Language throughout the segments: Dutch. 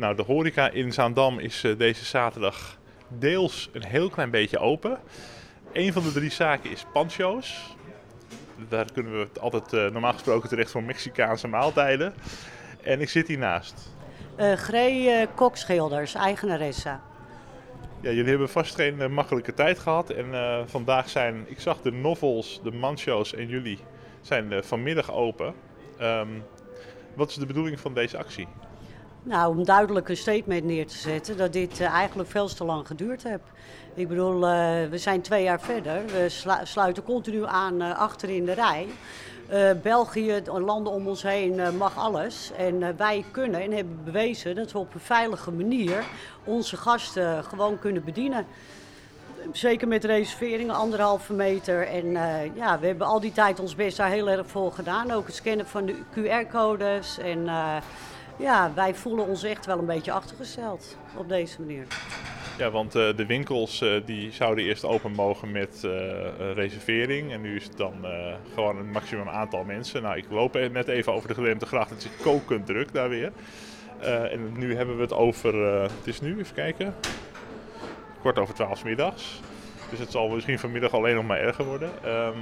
Nou, de horeca in Zaandam is uh, deze zaterdag deels een heel klein beetje open. Een van de drie zaken is Pancho's. Daar kunnen we altijd uh, normaal gesproken terecht voor Mexicaanse maaltijden. En ik zit hiernaast. Uh, Gree Kokschilders, eigenaresse. Ja, jullie hebben vast geen makkelijke tijd gehad. En vandaag zijn, ik zag de novels, de mancho's en jullie zijn vanmiddag open. Um, wat is de bedoeling van deze actie? Nou, om duidelijk een statement neer te zetten dat dit uh, eigenlijk veel te lang geduurd heeft. Ik bedoel, uh, we zijn twee jaar verder. We sluiten continu aan uh, achter in de rij. België, landen om ons heen, mag alles. En wij kunnen en hebben bewezen dat we op een veilige manier onze gasten gewoon kunnen bedienen. Zeker met reserveringen, anderhalve meter. En ja, we hebben al die tijd ons best daar heel erg voor gedaan. Ook het scannen van de QR-codes en ja, wij voelen ons echt wel een beetje achtergesteld op deze manier. Ja, want uh, de winkels uh, die zouden eerst open mogen met uh, reservering. En nu is het dan gewoon een maximum aantal mensen. Nou, ik loop net even over de gedempte gracht. Het is kokend druk daar weer. en nu hebben we het over, het is nu, even kijken, kort over twaalf middags. Dus het zal misschien vanmiddag alleen nog maar erger worden. Um,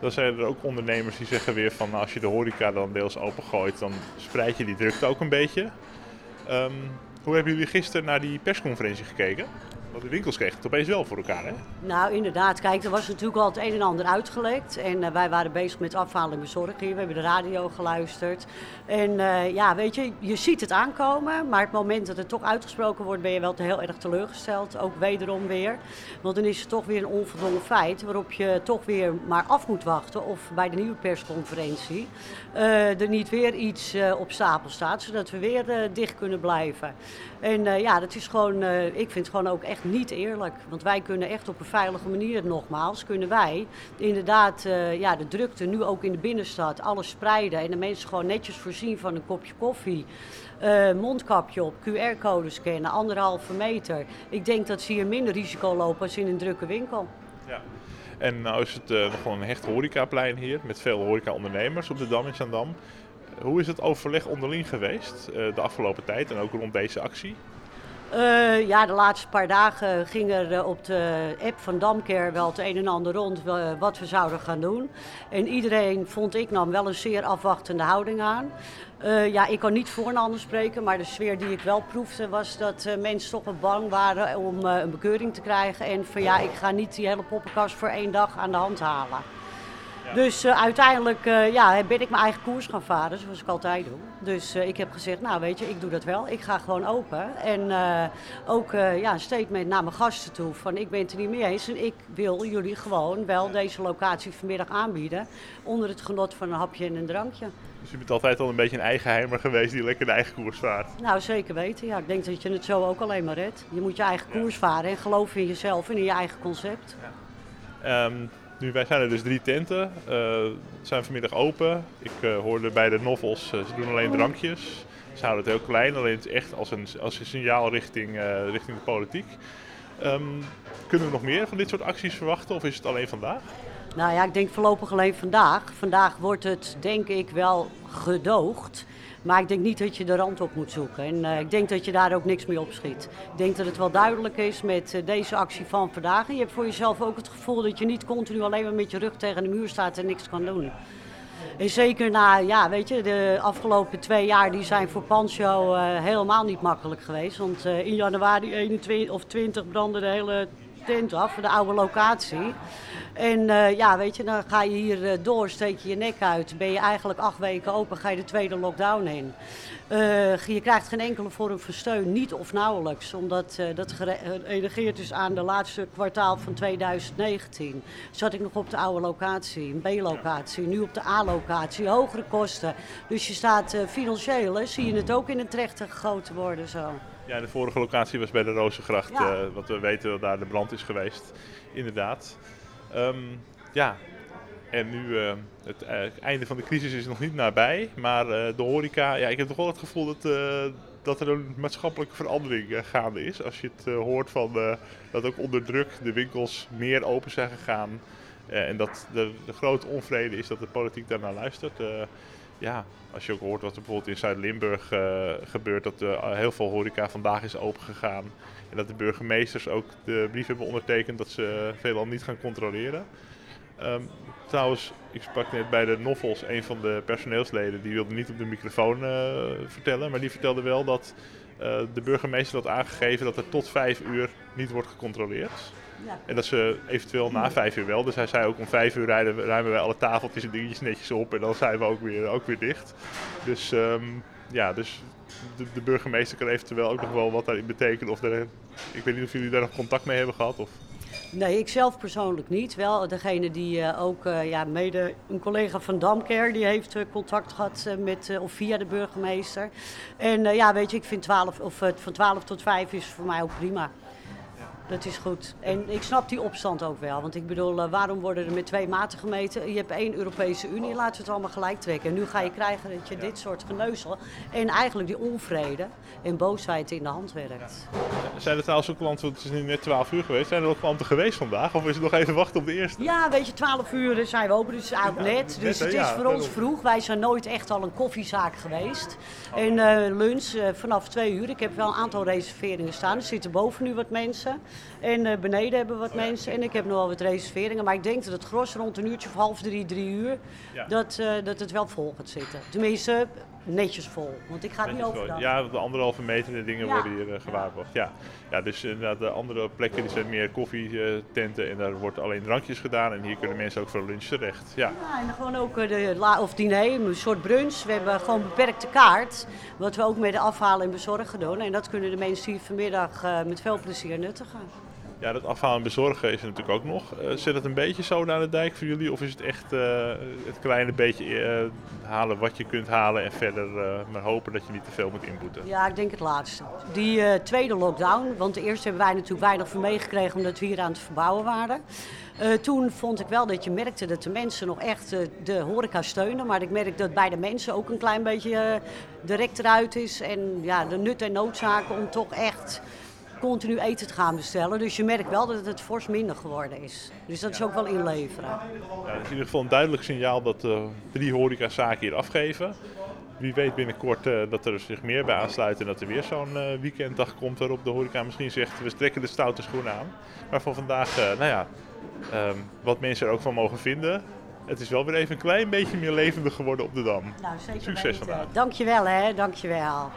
dan zijn er ook ondernemers die zeggen weer van nou, als je de horeca dan deels opengooit, dan spreid je die drukte ook een beetje. Um, hoe hebben jullie gisteren naar die persconferentie gekeken? Want de winkels kregen het opeens wel voor elkaar, hè? Nou, inderdaad. Kijk, er was natuurlijk al het een en ander uitgelekt. En uh, wij waren bezig met afhalen en bezorgen. We hebben de radio geluisterd. En uh, ja, weet je, je ziet het aankomen. Maar het moment dat het toch uitgesproken wordt, ben je wel heel erg teleurgesteld. Ook wederom weer. Want dan is het toch weer een onvoldongen feit. Waarop je toch weer maar af moet wachten. Of bij de nieuwe persconferentie uh, er niet weer iets op stapel staat. Zodat we weer dicht kunnen blijven. En ja, dat is gewoon, ik vind het gewoon ook echt niet eerlijk. Want wij kunnen echt op een veilige manier, nogmaals, kunnen wij inderdaad uh, ja, de drukte nu ook in de binnenstad, alles spreiden. En de mensen gewoon netjes voorzien van een kopje koffie. Uh, mondkapje op, QR-code scannen, anderhalve meter. Ik denk dat ze hier minder risico lopen als in een drukke winkel. Ja. En nou is het uh, nog gewoon een hecht horecaplein hier met veel horeca-ondernemers op de Dam in Zandam. Hoe is het overleg onderling geweest de afgelopen tijd en ook rond deze actie? Uh, ja, de laatste paar dagen ging er uh, op de app van Damcare wel het een en ander rond uh, wat we zouden gaan doen. En iedereen, vond ik, nam wel een zeer afwachtende houding aan. ja, ik kan niet voor een ander spreken, maar de sfeer die ik wel proefde was dat mensen toch wel bang waren om een bekeuring te krijgen. En van ja, ik ga niet die hele poppenkast voor één dag aan de hand halen. Dus uh, uiteindelijk uh, ja, ben ik mijn eigen koers gaan varen, zoals ik altijd doe. Dus uh, ik heb gezegd, nou weet je, ik doe dat wel. Ik ga gewoon open. En ook ja, een statement naar mijn gasten toe van ik ben het er niet mee eens. En ik wil jullie gewoon wel deze locatie vanmiddag aanbieden. Onder het genot van een hapje en een drankje. Dus je bent altijd al een beetje een eigenheimer geweest die lekker de eigen koers vaart? Nou, zeker weten. Ja, ik denk dat je het zo ook alleen maar redt. Je moet je eigen koers varen en geloven in jezelf en in je eigen concept. Ja. Um, nu, wij zijn er dus drie tenten. Uh, zijn vanmiddag open. Ik uh, hoorde bij de novels, uh, ze doen alleen drankjes. Ze houden het heel klein, alleen het is echt als een, als een signaal richting, richting de politiek. Um, kunnen we nog meer van dit soort acties verwachten of is het alleen vandaag? Nou ja, ik denk voorlopig alleen vandaag. Vandaag wordt het denk ik wel gedoogd. Maar ik denk niet dat je de rand op moet zoeken. En uh, ik denk dat je daar ook niks mee opschiet. Ik denk dat het wel duidelijk is met uh, deze actie van vandaag. En je hebt voor jezelf ook het gevoel dat je niet continu alleen maar met je rug tegen de muur staat en niks kan doen. En zeker na, ja, weet je, de afgelopen twee jaar die zijn voor Pancho uh, helemaal niet makkelijk geweest. Want in januari 21 of 20 brandde de hele tent af, de oude locatie. En uh, ja, weet je, dan ga je hier uh, door, steek je je nek uit. Ben je eigenlijk acht weken open, ga je de tweede lockdown in. Uh, je krijgt geen enkele vorm van steun, niet of nauwelijks. Omdat dat gereageerd is aan de laatste kwartaal van 2019. Zat ik nog op de oude locatie, een B-locatie. Nu op de A-locatie, hogere kosten. Dus je staat financieel, hè, zie je het ook in het trechter gegoten worden zo. Ja, de vorige locatie was bij de Rozengracht. Ja. Wat we weten dat daar de brand is geweest. Inderdaad. Um, ja, en nu uh, het uh, einde van de crisis is nog niet nabij. Maar de horeca, ja, ik heb toch wel het gevoel dat, dat er een maatschappelijke verandering gaande is. Als je het hoort van dat ook onder druk de winkels meer open zijn gegaan. en dat de, grote onvrede is dat de politiek daarnaar luistert. Ja, als je ook hoort wat er bijvoorbeeld in Zuid-Limburg uh, gebeurt, dat uh, heel veel horeca vandaag is opengegaan. En dat de burgemeesters ook de brief hebben ondertekend dat ze veelal niet gaan controleren. Um, trouwens, ik sprak net bij de Noffels, een van de personeelsleden, die wilde niet op de microfoon vertellen, maar die vertelde wel dat de burgemeester had aangegeven dat er tot vijf uur niet wordt gecontroleerd. Ja. En dat ze eventueel na vijf uur wel. Dus hij zei ook om vijf uur rijden, ruimen wij alle tafeltjes en dingetjes netjes op. En dan zijn we ook weer, ook weer dicht. Dus um, ja, dus de, de, burgemeester kan eventueel ook nog wel wat daarin betekenen. Of er, ik weet niet of jullie daar nog contact mee hebben gehad. Of... Nee, ik zelf persoonlijk niet. Wel degene die uh, ook, uh, ja, mede een collega van Damker, die heeft uh, contact gehad met, of via de burgemeester. En ja, weet je, ik vind 12, of, van 12 tot 5 is voor mij ook prima. Dat is goed. En ik snap die opstand ook wel. Want ik bedoel, uh, waarom worden er met twee maten gemeten? Je hebt één Europese Unie, laten we het allemaal gelijk trekken. En nu ga je krijgen dat je dit soort geneuzel en eigenlijk die onvrede en boosheid in de hand werkt. Ja. Zijn er trouwens ook klanten, want het is nu net 12 uur geweest, zijn er ook klanten geweest vandaag? Of is het nog even wachten op de eerste? Ja, weet je, 12 uur zijn we open, dus het is eigenlijk net. Dus het is voor ons vroeg. Wij zijn nooit echt al een koffiezaak geweest. Oh. En uh, lunch uh, vanaf 2 uur. Ik heb wel een aantal reserveringen staan. Er zitten boven nu wat mensen. En uh, beneden hebben we wat mensen. En ik heb nog wel wat reserveringen. Maar ik denk dat het gros rond een uurtje of half drie, drie uur, dat, uh, dat het wel vol gaat zitten. Tenminste, netjes vol. Want ik ga het niet over. Ja, de anderhalve meter de dingen ja. worden hier uh, gewaarborgd. Ja. ja, dus inderdaad, de andere plekken die zijn meer koffietenten en daar wordt alleen drankjes gedaan. En hier kunnen mensen ook voor lunch terecht. Ja, ja en gewoon ook de la of diner, een soort brunch. We hebben gewoon beperkte kaart, wat we ook met de afhalen en bezorgen doen. En dat kunnen de mensen hier vanmiddag uh, met veel plezier nuttigen. Ja, dat afhalen en bezorgen is natuurlijk ook nog. Uh, zit het een beetje zo naar de dijk voor jullie? Of is het echt uh, het kleine beetje uh, halen wat je kunt halen en verder maar hopen dat je niet te veel moet inboeten? Ja, ik denk het laatste. Die tweede lockdown, want de eerste hebben wij natuurlijk weinig van meegekregen omdat we hier aan het verbouwen waren. toen vond ik wel dat je merkte dat de mensen nog echt de horeca steunen. Maar ik merk dat bij de mensen ook een klein beetje direct eruit is. En ja, de nut en noodzaken om toch echt continu eten te gaan bestellen. Dus je merkt wel dat het fors minder geworden is. Dus dat is ook wel inleveren. Ja, dat is in ieder geval een duidelijk signaal dat uh, drie horecazaken hier afgeven. Wie weet binnenkort uh, dat er zich meer bij aansluiten en dat er weer zo'n uh, weekenddag komt waarop de horeca misschien zegt we trekken de stoute schoenen aan. Maar van vandaag, nou ja, um, wat mensen er ook van mogen vinden. Het is wel weer even een klein beetje meer levendig geworden op de Dam. Nou, zeker Succes weten. vandaag. Dankjewel hè, dankjewel.